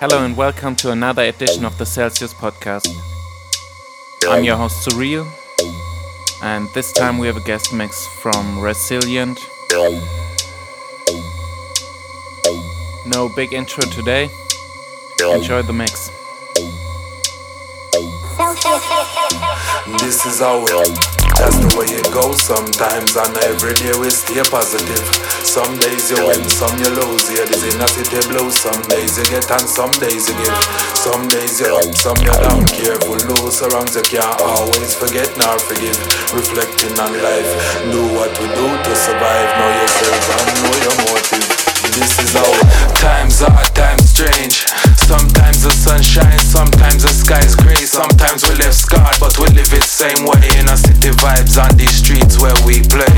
Hello and welcome to another edition of the Celsius podcast. I'm your host Surreal, and this time we have a guest mix from Resilient. No big intro today. Enjoy the mix. This is how it that's the way it goes sometimes, and every day we stay positive. Some days you win, some you lose. Yeah, this in a city blues. Some days you get and some days you give. Some days you up, some you down. Careful, lose around you can't always forget nor forgive. Reflecting on life, do what we do to survive. Know yourself and know your motive. This is how times are times strange. Sometimes the sun shines, sometimes the sky's gray. Sometimes we live scarred, but we live it same way. In a city vibes on these streets where we play.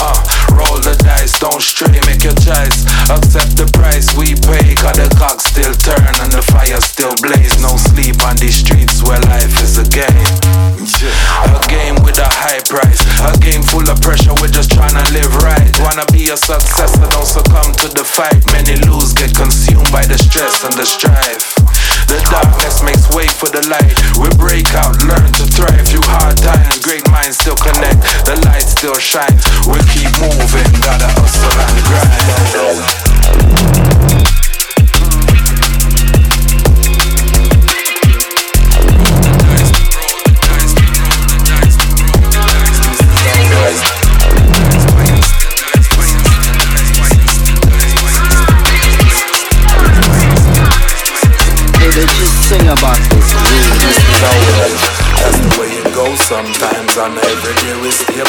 Uh, roll the dice, don't stray, make your choice. Accept the price we pay, cause the clock still turn and the fire still blaze. No sleep on these streets where life is a game. A game with a high price, a game full of pressure. We're just trying to live right. Wanna be a successor, don't succumb to the fight. Many lose, get consumed by the stress and the strife. The darkness makes way for the light. We break out, learn to thrive through hard times. Great minds still connect, the light still shines. We keep moving, gotta hustle and grind. sing about this That's the way it goes sometimes And every day we stay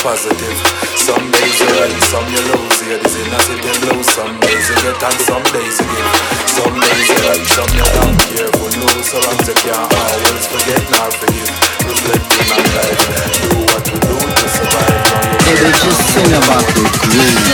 positive. Some days you win, some you lose. Yeah, this is not city blues Some days you get and some days you give. Some days you win, some you down Careful, so long you can't always forget nor forgive Reflecting on life. Do what you do to survive. Baby, just sing about the groove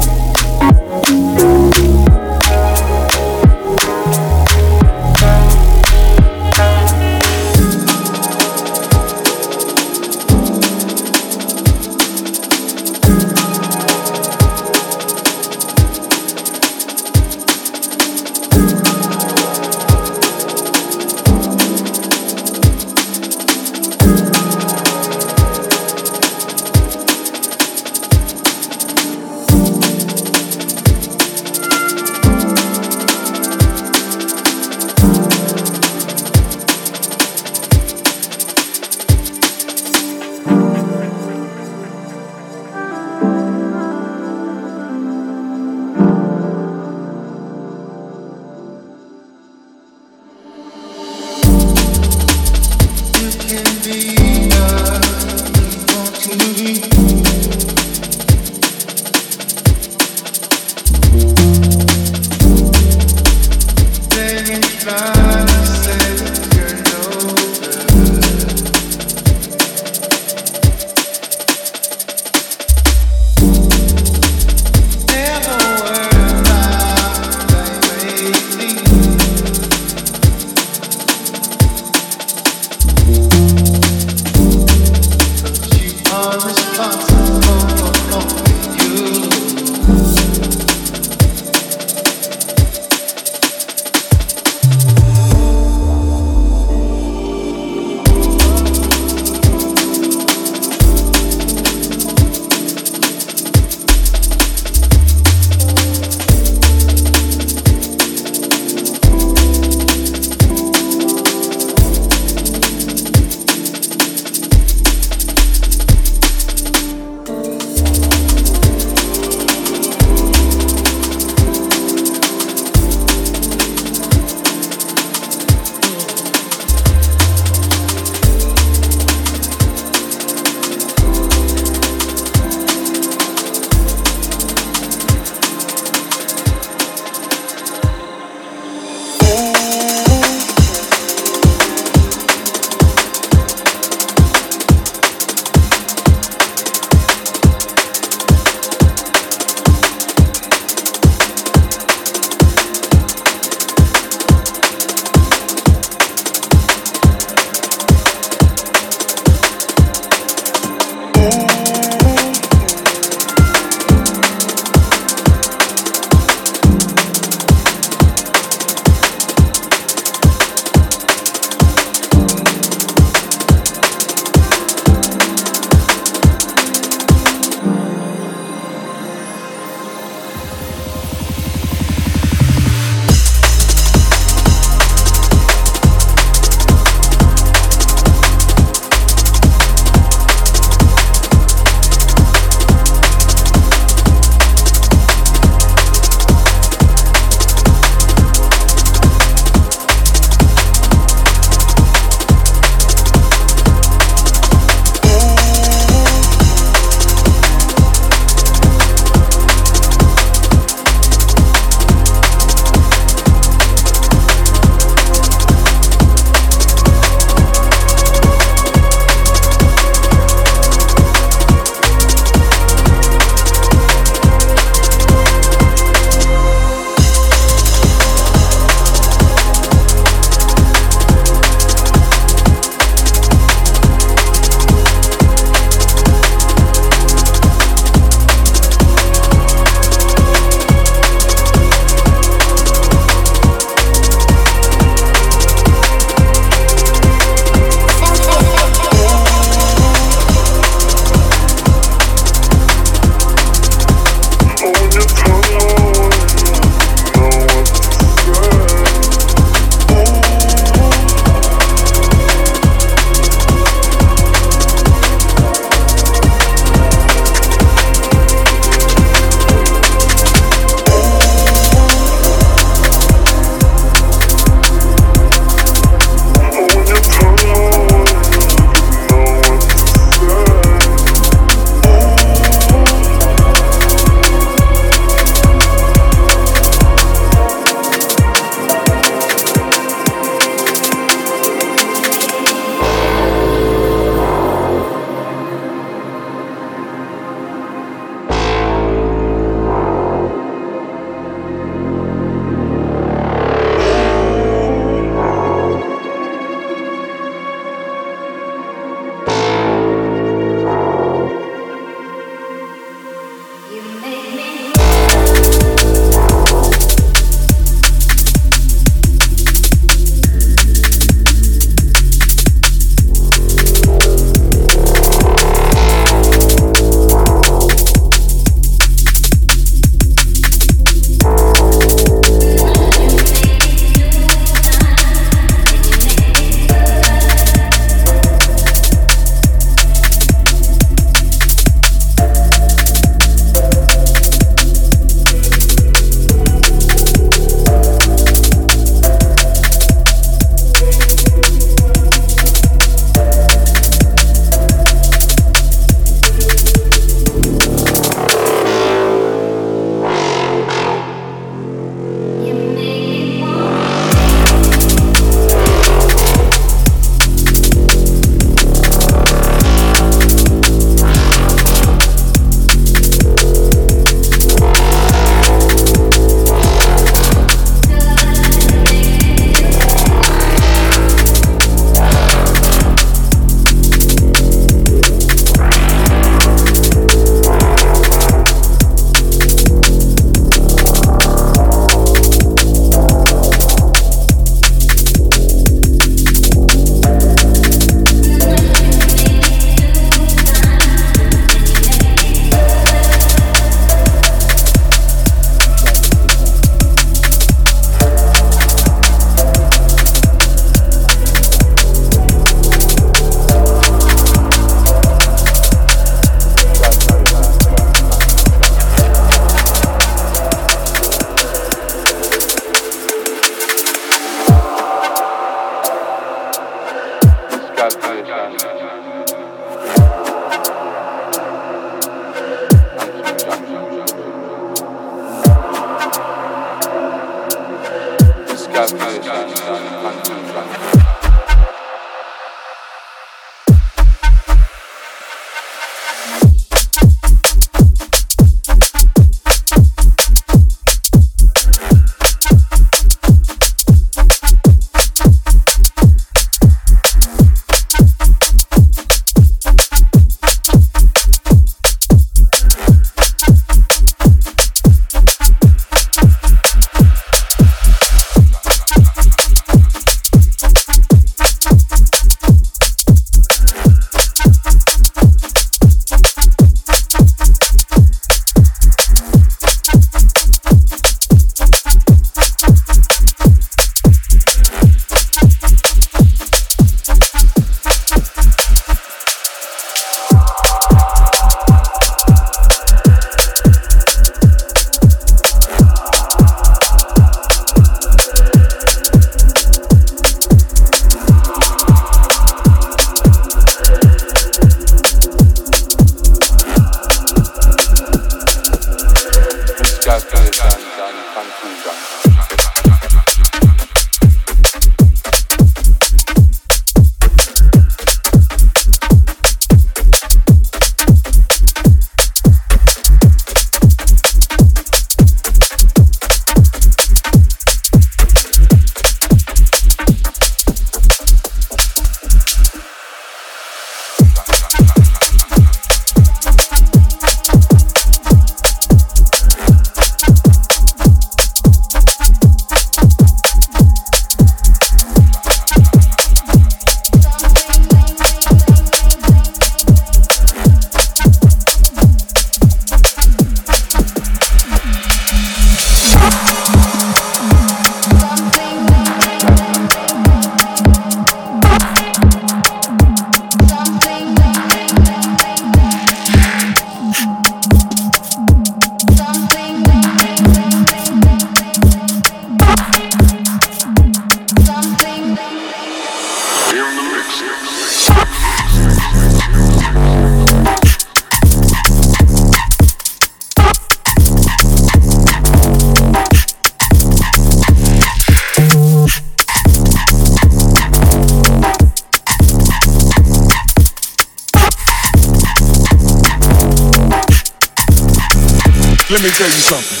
Let me tell you something.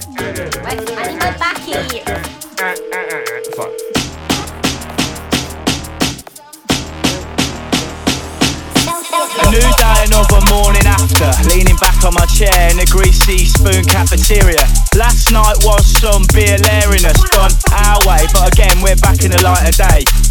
Bucket? Fuck. A new day, another morning after. Leaning back on my chair in a greasy spoon cafeteria. Last night was some beer us, done our way, but again, we're back in the light of day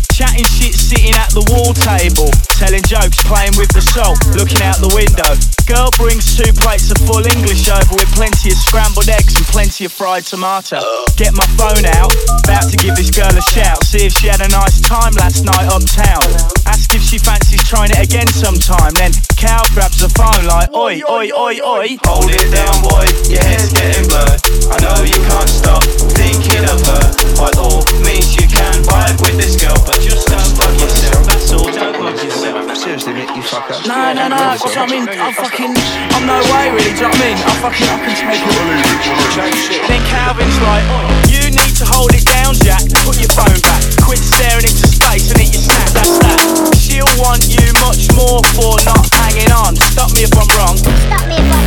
your fried tomato. Get my phone out, about to give this girl a shout. See if she had a nice time last night uptown. Ask if she fancies trying it again sometime. Then Cal grabs the phone like, oi, oi, oi, oi. Hold it down, boy, your head's getting blurred. I know you can't stop thinking of her. By all means, you can vibe with this girl, but just don't bug yourself. That's all, don't bug yourself. Seriously, mate, you fucker. No, no, no, I mean, I'm fucking, I'm no way really Do you know what I mean? I fucking I can take it. Then Calvin's like, oh, you need to hold it down, Jack. Put your phone back. Quit staring into space and eat your snack. That's that. She'll want you much more for not hanging on. Stop me if I'm wrong. Stop me if I'm wrong.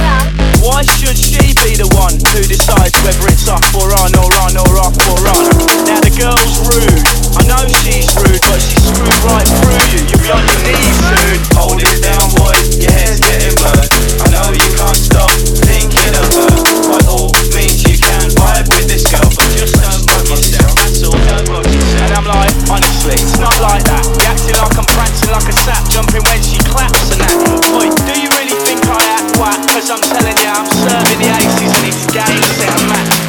Why should she be the one who decides whether it's off or on or on or off or on? Now the girl's rude. I know she's rude, but she's screwed right through you. You'll be on your knees soon. Hold it down, boy. Your head's getting blurred. I know you can't stop thinking of her. By all means, you can vibe with this girl, but just don't fuck yourself. That's all. Don't fuck yourself. And I'm like, honestly, it's not like that. You acting like I'm prancing like a sap, jumping when she claps and that. Boy, do you really whack? Cause I'm telling ya, I'm serving the aces and it's game set match.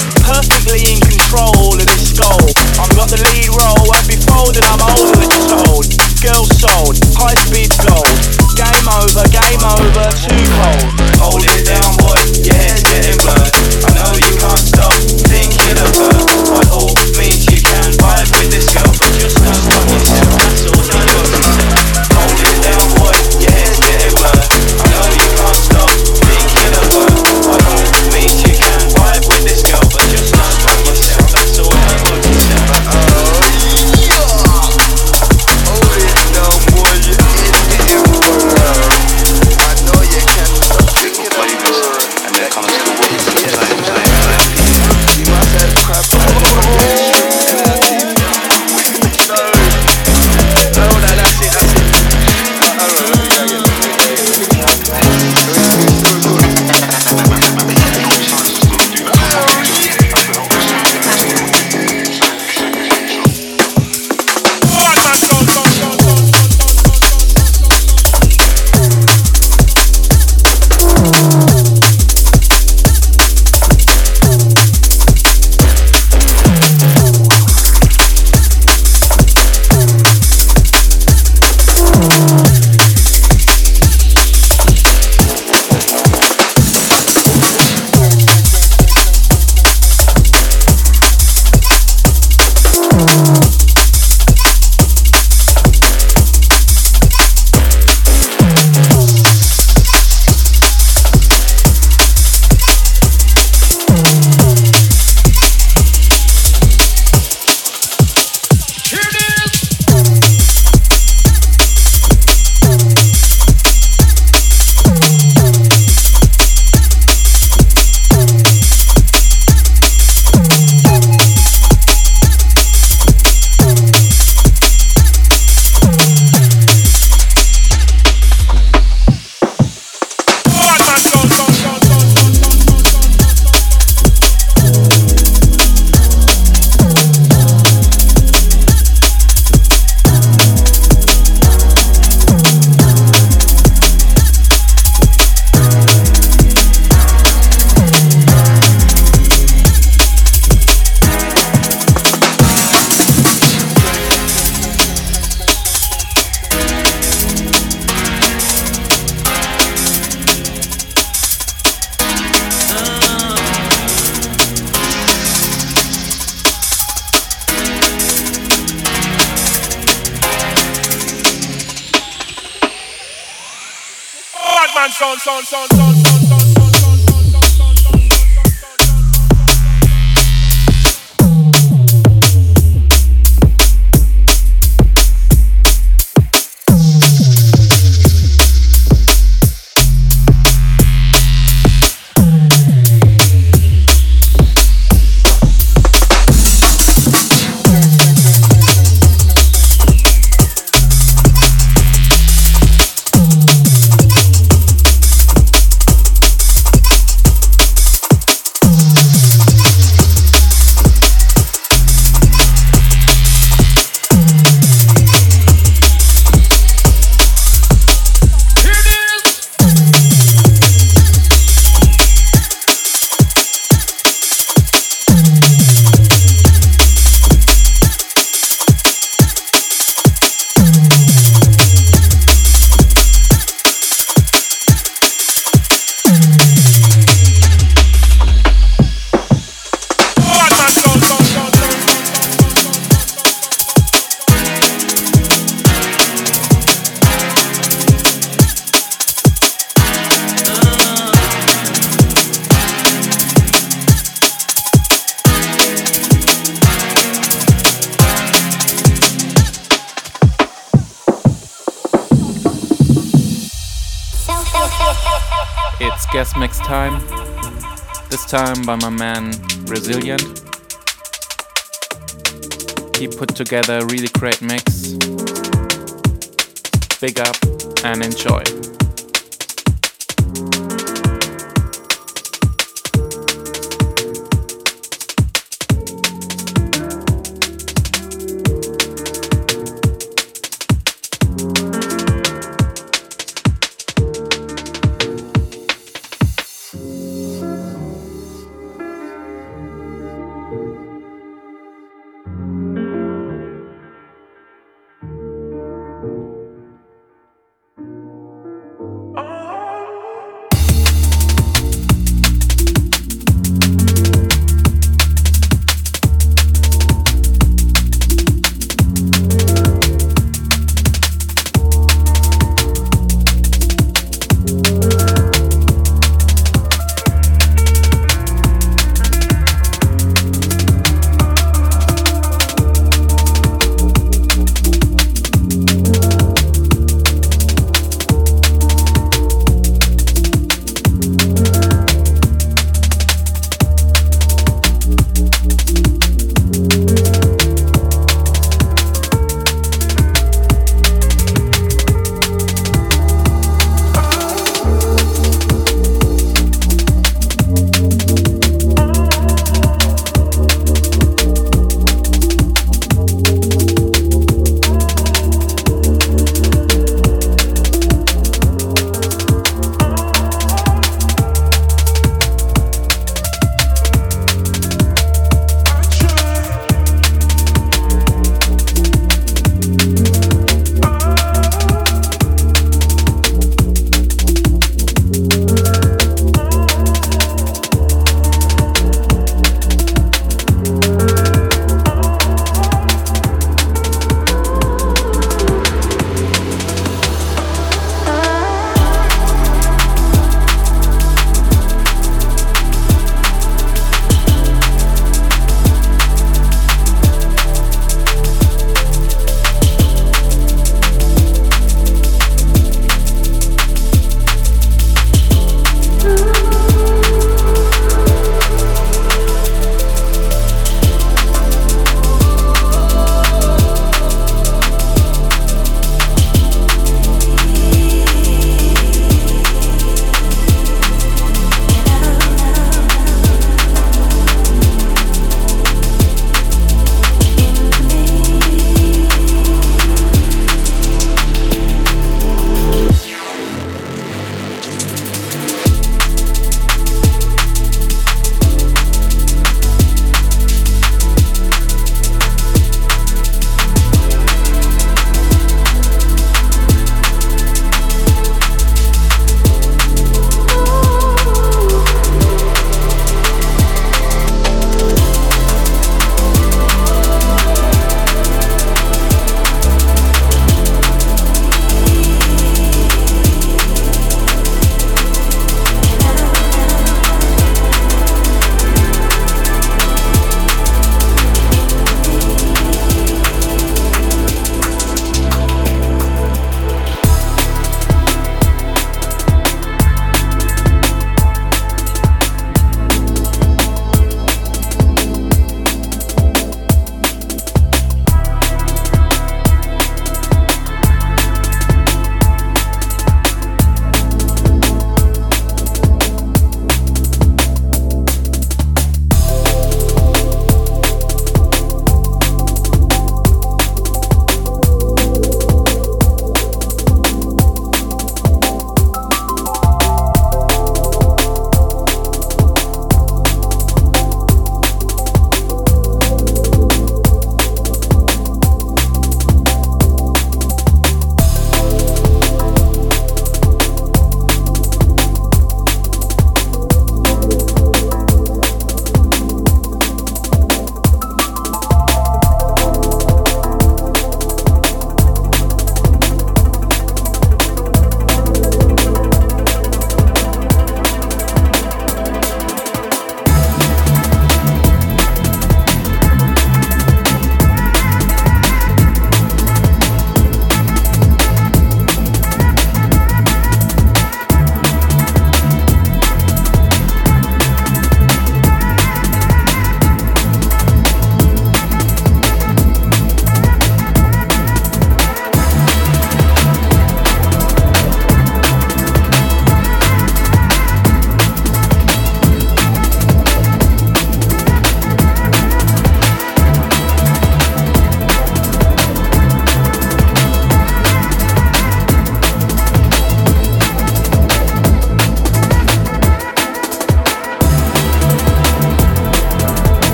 By my man Resilient. He put together a really great mix. Big up and enjoy.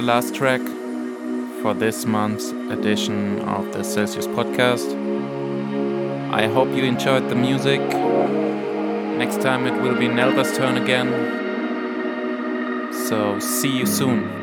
The last track for this month's edition of the Celsius podcast. I hope you enjoyed the music. Next time it will be Nelva's turn again. So, see you soon.